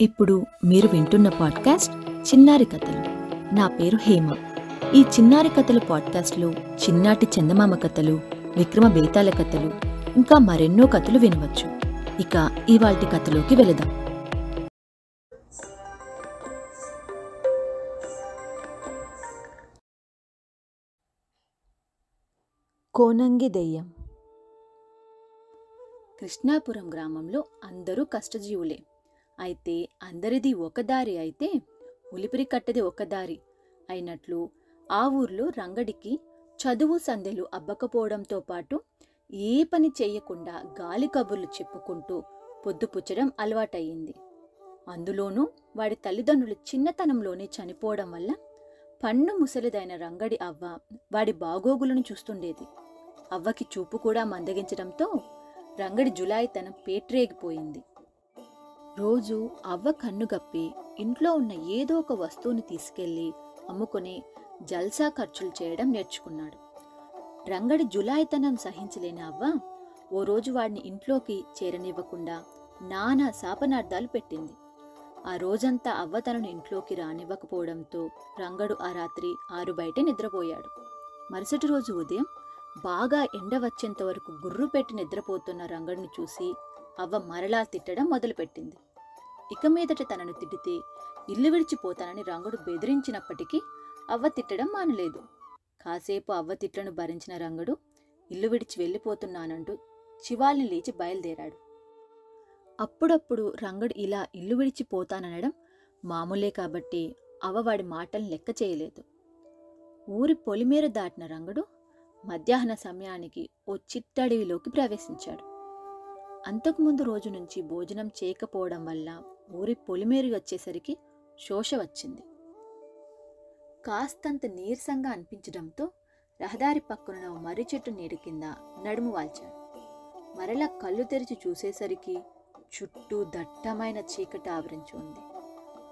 ఇప్పుడు మీరు వింటున్న పాడ్కాస్ట్ చిన్నారి కథలు. నా పేరు హేమ. ఈ చిన్నారి కథలు పాడ్కాస్ట్లో చిన్నాటి చందమామ కథలు విక్రమ బేతాల కథలు ఇంకా మరెన్నో కథలు వినవచ్చు. ఇక ఇవాల్టి కథలోకి వెళదాం. కోనంగి దెయ్యం. కృష్ణాపురం గ్రామంలో అందరూ కష్టజీవులే. అయితే అందరిది ఒక దారి అయితే ఉలిపిరి కట్టది ఒక దారి. అయినట్లు ఆ ఊర్లో రంగడికి చదువు సందెలు అబ్బకపోవడంతో పాటు ఏ పని చేయకుండా గాలి కబుర్లు చెప్పుకుంటూ పొద్దుపుచ్చడం అలవాటయ్యింది. అందులోనూ వాడి తల్లిదండ్రులు చిన్నతనంలోనే చనిపోవడం వల్ల పన్ను ముసలిదైన రంగడి అవ్వ వాడి బాగోగులను చూస్తుండేది. అవ్వకి చూపు కూడా మందగించడంతో రంగడి జులాయితనం పేట్రేగిపోయింది. రోజు అవ్వ కన్నుగప్పి ఇంట్లో ఉన్న ఏదో ఒక వస్తువుని తీసుకెళ్ళి అమ్ముకుని జల్సా ఖర్చులు చేయడం నేర్చుకున్నాడు. రంగడి జులాయితనం సహించలేని అవ్వ ఓ రోజు వాడిని ఇంట్లోకి చేరనివ్వకుండా నానా శాపనార్థాలు పెట్టింది. ఆ రోజంతా అవ్వ తనను ఇంట్లోకి రానివ్వకపోవడంతో రంగడు ఆ రాత్రి ఆరు బయటే నిద్రపోయాడు. మరుసటి రోజు ఉదయం బాగా ఎండ వచ్చేంత వరకు గుర్రు పెట్టి నిద్రపోతున్న రంగడిని చూసి అవ్వ మరలా తిట్టడం మొదలుపెట్టింది. ఇక మీదట తనను తిట్టితే ఇల్లు విడిచిపోతానని రంగుడు బెదిరించినప్పటికీ అవ్వ తిట్టడం మానలేదు. కాసేపు అవ్వ తిట్లను భరించిన రంగుడు ఇల్లు విడిచి వెళ్ళిపోతున్నానంటూ శివాల్ని లేచి బయలుదేరాడు. అప్పుడప్పుడు రంగడు ఇలా ఇల్లు విడిచిపోతాననడం మామూలే కాబట్టి అవ్వ వాడి మాటలను లెక్క చేయలేదు. ఊరి పొలిమేర దాటిన రంగడు మధ్యాహ్న సమయానికి ఓ చిట్టడవిలోకి ప్రవేశించాడు. అంతకుముందు రోజు నుంచి భోజనం చేయకపోవడం వల్ల ఊరి పొలిమేరు వచ్చేసరికి శోష వచ్చింది. కాస్తంత నీరసంగా అనిపించడంతో రహదారి పక్కన ఓ మర్రి చెట్టు నీడ కింద నడుము వాల్చాడు. మరలా కళ్ళు తెరిచి చూసేసరికి చుట్టూ దట్టమైన చీకటి ఆవరించి ఉంది.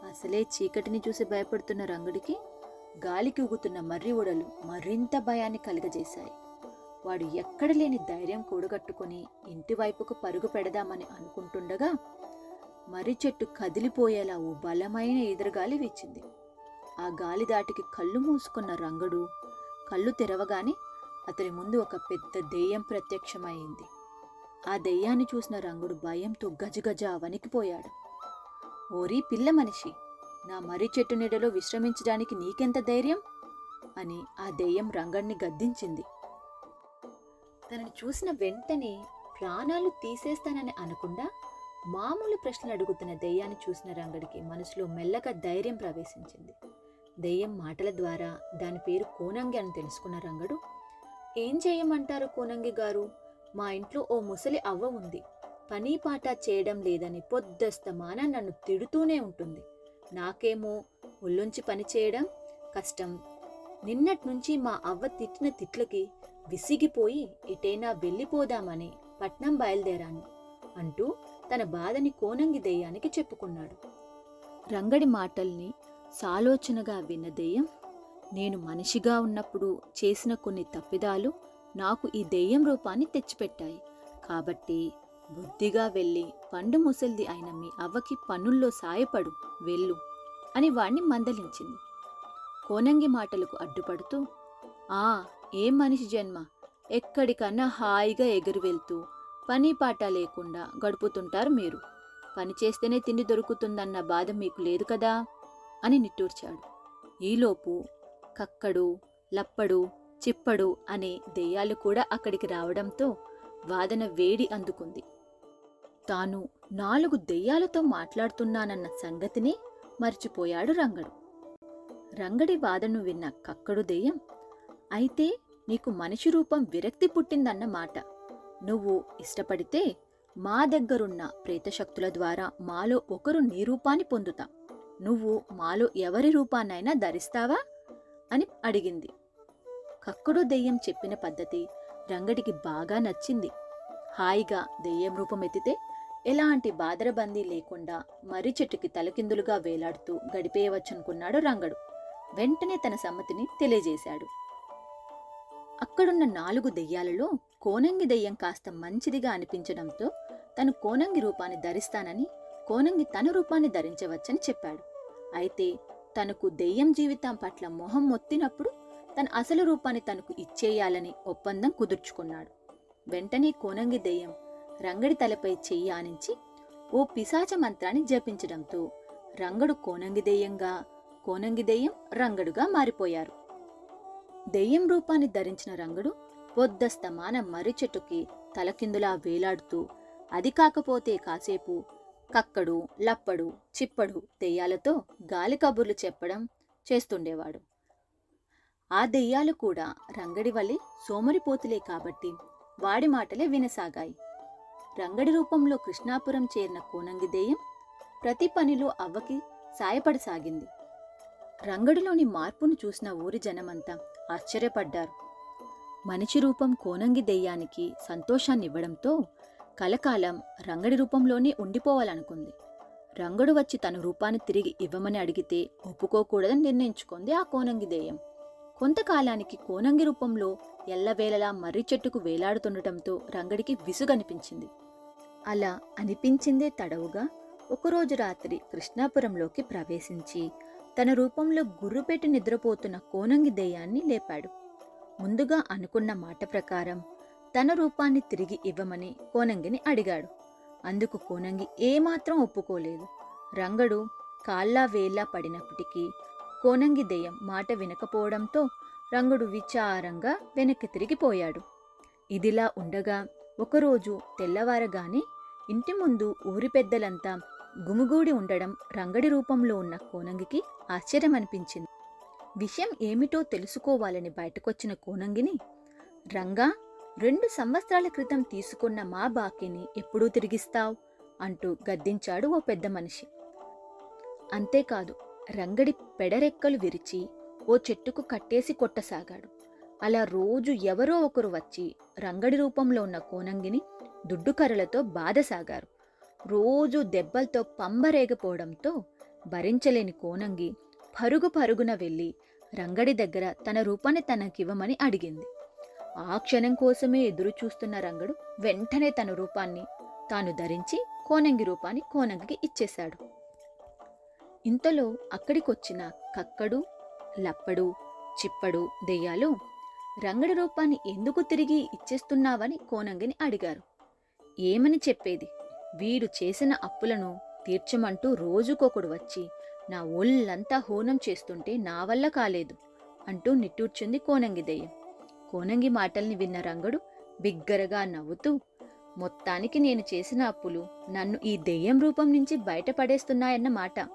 అసలే చీకటిని చూసి భయపడుతున్న రంగుడికి గాలికి ఊగుతున్న మర్రి ఉడలు మరింత భయాన్ని కలుగజేశాయి. వాడు ఎక్కడ లేని ధైర్యం కూడగట్టుకుని ఇంటి వైపుకు పరుగు పెడదామని అనుకుంటుండగా మర్రి చెట్టు కదిలిపోయేలా ఓ బలమైన ఎదురుగాలి వీచింది. ఆ గాలి దాటికి కళ్ళు మూసుకున్న రంగడు కళ్ళు తెరవగానే అతని ముందు ఒక పెద్ద దెయ్యం ప్రత్యక్షమైంది ఆ దెయ్యాన్ని చూసిన రంగుడు భయంతో గజగజ వణికిపోయాడు. ఓరి పిల్ల మనిషి నా మర్రి చెట్టు నీడలో విశ్రమించడానికి నీకెంత ధైర్యం? అని ఆ దెయ్యం రంగడిని గద్దించింది. తనని చూసిన వెంటనే ప్రాణాలు తీసేస్తానని అనకుండా మామూలు ప్రశ్నలు అడుగుతున్న దెయ్యాన్ని చూసిన రంగడికి మనసులో మెల్లగా ధైర్యం ప్రవేశించింది. దెయ్యం మాటల ద్వారా దాని పేరు కోనంగి అని తెలుసుకున్న రంగడు ఏం చేయమంటారు కోనంగి గారు? మా ఇంట్లో ఓ ముసలి అవ్వ ఉంది. పని పాట చేయడం లేదని పొద్దస్తమాన నన్ను తిడుతూనే ఉంటుంది. నాకేమో ఒళ్ళొంచి పని చేయడం కష్టం. నిన్నటి నుంచి మా అవ్వ తిట్టిన తిట్లకి విసిగిపోయి ఎటైనా వెళ్ళిపోదామని పట్నం బయలుదేరాను అంటూ తన బాధని కోనంగి దెయ్యానికి చెప్పుకున్నాడు. రంగడి మాటల్ని సాలోచనగా విన్న దెయ్యం నేను మనిషిగా ఉన్నప్పుడు చేసిన కొన్ని తప్పిదాలు నాకు ఈ దెయ్యం రూపాన్ని తెచ్చిపెట్టాయి. కాబట్టి బుద్ధిగా వెళ్ళి పండు ముసల్ది అయిన మీ అవ్వకి పనుల్లో సాయపడు వెళ్ళు అని వాణ్ణి మందలించింది. కోనంగి మాటలకు అడ్డుపడుతూ ఆ ఏం మనిషి జన్మ? ఎక్కడికన్నా హాయిగా ఎగురు వెళ్తూ పని పాట లేకుండా గడుపుతుంటారు మీరు. పని చేస్తేనే తిండి దొరుకుతుందన్న బాధ మీకు లేదు కదా? అని నిట్టూర్చాడు. ఈలోపు కక్కడు లప్పడు చిప్పడు అనే దెయ్యాలు కూడా అక్కడికి రావడంతో వాదన వేడి అందుకుంది. తాను నాలుగు దెయ్యాలతో మాట్లాడుతున్నానన్న సంగతిని మర్చిపోయాడు రంగడు. రంగడి వాదను విన్న కక్కడు దెయ్యం అయితే నీకు మనిషి రూపం విరక్తి పుట్టిందన్న మాట. నువ్వు ఇష్టపడితే మా దగ్గరున్న ప్రేతశక్తుల ద్వారా మాలో ఒకరు నీ రూపాన్ని పొందుతా. నువ్వు మాలో ఎవరి రూపాన్నైనా ధరిస్తావా? అని అడిగింది. కక్కడో దెయ్యం చెప్పిన పద్ధతి రంగడికి బాగా నచ్చింది. హాయిగా దెయ్యం రూపం ఎత్తితే ఎలాంటి బాదరబందీ లేకుండా మర్రి చెట్టుకి తలకిందులుగా వేలాడుతూ గడిపేయవచ్చనుకున్నాడు రంగడు. వెంటనే తన సమ్మతిని తెలియజేశాడు. అక్కడున్న నాలుగు దెయ్యాలలో కోనంగి దెయ్యం కాస్త మంచిదిగా అనిపించడంతో తను కోనంగి రూపాన్ని ధరిస్తానని కోనంగి తన రూపాన్ని ధరించవచ్చని చెప్పాడు. అయితే తనకు దెయ్యం జీవితం పట్ల మొహం మొత్తినప్పుడు తన అసలు రూపాన్ని తనకు ఇచ్చేయాలని ఒప్పందం కుదుర్చుకున్నాడు. వెంటనే కోనంగి దెయ్యం రంగడి తలపై చెయ్యి ఆనించి ఓ పిశాచ మంత్రాన్ని జపించడంతో రంగడు కోనంగి దెయ్యంగా కోనంగి దెయ్యం రంగడుగా మారిపోయారు. దెయ్యం రూపాన్ని ధరించిన రంగడు పొద్దస్తమాన మర్రి చెట్టుకి తలకిందులా వేలాడుతూ అది కాకపోతే కాసేపు కక్కడు లప్పడు చిప్పడు దెయ్యాలతో గాలి కబుర్లు చెప్పడం చేస్తుండేవాడు. ఆ దెయ్యాలు కూడా రంగడి వలె సోమరిపోతులే కాబట్టి వాడి మాటలే వినసాగాయి. రంగడి రూపంలో కృష్ణాపురం చేరిన కోనంగి దెయ్యం ప్రతి పనిలో అవ్వకి సాయపడసాగింది. రంగడిలోని మార్పును చూసిన ఊరి జనమంతా ఆశ్చర్యపడ్డారు. మనిషి రూపం కోనంగి దెయ్యానికి సంతోషాన్నివ్వడంతో కలకాలం రంగడి రూపంలోనే ఉండిపోవాలనుకుంది. రంగడు వచ్చి తన రూపాన్ని తిరిగి ఇవ్వమని అడిగితే ఒప్పుకోకూడదని నిర్ణయించుకుంది ఆ కోనంగి దెయ్యం. కొంతకాలానికి కోనంగి రూపంలో ఎల్లవేళలా మర్రి చెట్టుకు వేలాడుతుండటంతో రంగడికి విసుగనిపించింది. అలా అనిపించిందే తడవుగా ఒకరోజు రాత్రి కృష్ణాపురంలోకి ప్రవేశించి తన రూపంలో గుర్రుపెట్టి నిద్రపోతున్న కోనంగి దెయ్యాన్ని లేపాడు. ముందుగా అనుకున్న మాట ప్రకారం తన రూపాన్ని తిరిగి ఇవ్వమని కోనంగిని అడిగాడు. అందుకు కోనంగి ఏమాత్రం ఒప్పుకోలేదు. రంగడు కాళ్ళా వేళ్ళా పడినప్పటికీ కోనంగి దెయ్యం మాట వినకపోవడంతో రంగడు విచారంగా వెనక్కి తిరిగిపోయాడు ఇదిలా ఉండగా ఒకరోజు తెల్లవారగానే ఇంటి ముందు ఊరి పెద్దలంతా గుమిగూడి ఉండడం రంగడి రూపంలో ఉన్న కోనంగికి ఆశ్చర్యమనిపించింది. విషయం ఏమిటో తెలుసుకోవాలని బయటకొచ్చిన కోనంగిని రంగా రెండు సంవత్సరాల క్రితం తీసుకున్న మా బాకీని ఎప్పుడూ తిరిగిస్తావ్? అంటూ గద్దించాడు ఓ పెద్ద మనిషి. అంతేకాదు రంగడి పెడరెక్కలు విరిచి ఓ చెట్టుకు కట్టేసి కొట్టసాగాడు. అలా రోజు ఎవరో ఒకరు వచ్చి రంగడి రూపంలో ఉన్న కోనంగిని దుడ్డుకర్రలతో బాధసాగారు. రోజు దెబ్బలతో పంబరేగపోవడంతో భరించలేని కోనంగి పరుగు పరుగున వెళ్ళి రంగడి దగ్గర తన రూపాన్ని తనకివ్వమని అడిగింది. ఆ క్షణం కోసమే ఎదురు చూస్తున్న రంగడు వెంటనే తన రూపాన్ని తాను ధరించి కోనంగి రూపాన్ని కోనంగికి ఇచ్చేశాడు. ఇంతలో అక్కడికొచ్చిన కక్కడు లప్పడు చిప్పడు దెయ్యాలు రంగడి రూపాన్ని ఎందుకు తిరిగి ఇచ్చేస్తున్నావని కోనంగిని అడిగారు. ఏమని చెప్పేది? వీడు చేసిన అప్పులను తీర్చమంటూ రోజుకొకడు వచ్చి నా ఒళ్ళంతా హోనం చేస్తుంటే నా వల్ల కాలేదు అంటూ నిట్టూర్చుంది కోనంగి దెయ్యం కోనంగి మాటల్ని విన్న రంగడు బిగ్గరగా నవ్వుతూ మొత్తానికి నేను చేసిన అప్పులు నన్ను ఈ దెయ్యం రూపం నుంచి బయటపడేస్తున్నాయన్న మాట.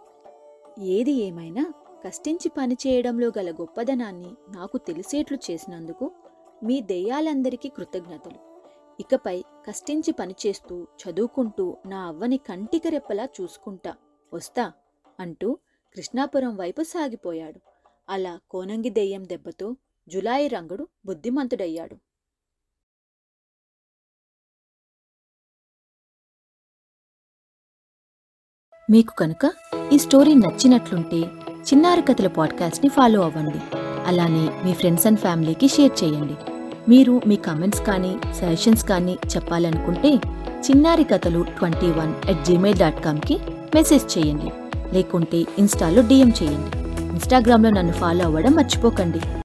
ఏది ఏమైనా కష్టించి పనిచేయడంలో గల గొప్పదనాన్ని నాకు తెలిసేట్లు చేసినందుకు మీ దెయ్యాలందరికీ కృతజ్ఞతలు. ఇకపై కష్టించి పనిచేస్తూ చదువుకుంటూ నా అవ్వని కంటికి రెప్పలా చూసుకుంటా. వస్తా అంటూ కృష్ణాపురం వైపు సాగిపోయాడు. అలా కోనంగి దెయ్యం దెబ్బతో జులాయి రంగుడు బుద్ధిమంతుడయ్యాడు. మీకు కనుక ఈ స్టోరీ నచ్చినట్లుంటే చిన్నారి కథల పాడ్కాస్ట్ని ఫాలో అవ్వండి. అలానే మీ ఫ్రెండ్స్ అండ్ ఫ్యామిలీకి షేర్ చేయండి. మీరు మీ కమెంట్స్ కానీ సజెషన్స్ కానీ చెప్పాలనుకుంటే చిన్నారి కథలు twenty one at Gmail dot కామ్కి message చేయండి. లేకుంటే ఇన్స్టాలో డిఎం చేయండి. ఇన్స్టాగ్రామ్లో నన్ను ఫాలో అవ్వడం మర్చిపోకండి.